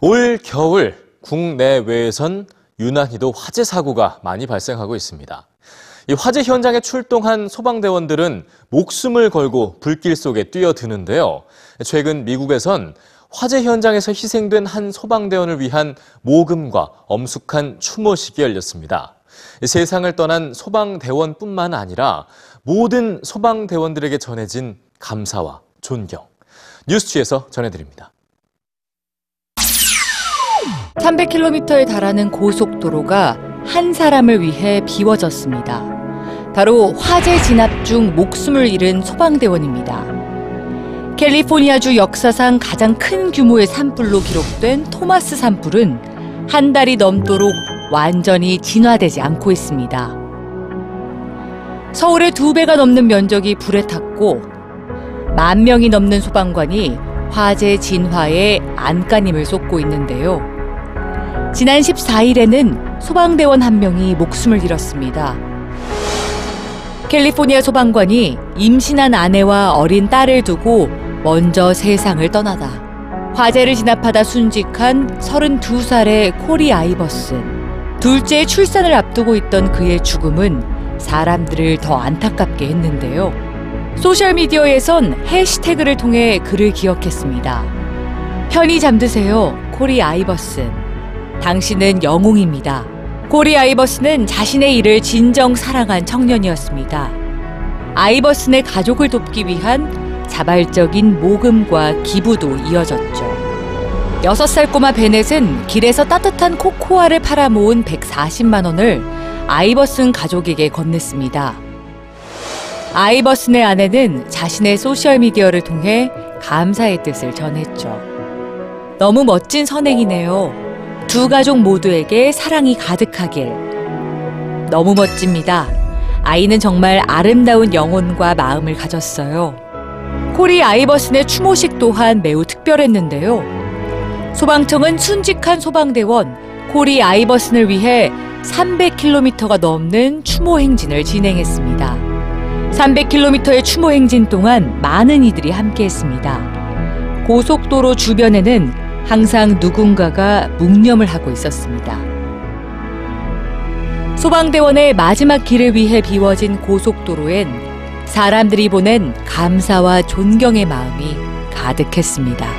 올 겨울 국내외에선 유난히도 화재 사고가 많이 발생하고 있습니다. 이 화재 현장에 출동한 소방대원들은 목숨을 걸고 불길 속에 뛰어드는데요. 최근 미국에선 화재 현장에서 희생된 한 소방대원을 위한 모금과 엄숙한 추모식이 열렸습니다. 세상을 떠난 소방대원뿐만 아니라 모든 소방대원들에게 전해진 감사와 존경. 뉴스취에서 전해드립니다. 300km에 달하는 고속도로가 한 사람을 위해 비워졌습니다. 바로 화재 진압 중 목숨을 잃은 소방대원입니다. 캘리포니아주 역사상 가장 큰 규모의 산불로 기록된 토마스 산불은 한 달이 넘도록 완전히 진화되지 않고 있습니다. 서울의 두 배가 넘는 면적이 불에 탔고 만 명이 넘는 소방관이 화재 진화에 안간힘을 쏟고 있는데요. 지난 14일에는 소방대원 한 명이 목숨을 잃었습니다. 캘리포니아 소방관이 임신한 아내와 어린 딸을 두고 먼저 세상을 떠나다 화재를 진압하다 순직한 32살의 코리 아이버슨. 둘째 출산을 앞두고 있던 그의 죽음은 사람들을 더 안타깝게 했는데요. 소셜미디어에선 해시태그를 통해 그를 기억했습니다. 편히 잠드세요, 코리 아이버슨. 당신은 영웅입니다. 코리 아이버슨은 자신의 일을 진정 사랑한 청년이었습니다. 아이버슨의 가족을 돕기 위한 자발적인 모금과 기부도 이어졌죠. 6살 꼬마 베넷은 길에서 따뜻한 코코아를 팔아 모은 140만 원을 아이버슨 가족에게 건넸습니다. 아이버슨의 아내는 자신의 소셜미디어를 통해 감사의 뜻을 전했죠. 너무 멋진 선행이네요. 두 가족 모두에게 사랑이 가득하길. 너무 멋집니다. 아이는 정말 아름다운 영혼과 마음을 가졌어요. 코리 아이버슨의 추모식 또한 매우 특별했는데요. 소방청은 순직한 소방대원 코리 아이버슨을 위해 300km가 넘는 추모 행진을 진행했습니다. 300km의 추모 행진 동안 많은 이들이 함께했습니다. 고속도로 주변에는 항상 누군가가 묵념을 하고 있었습니다. 소방대원의 마지막 길을 위해 비워진 고속도로엔 사람들이 보낸 감사와 존경의 마음이 가득했습니다.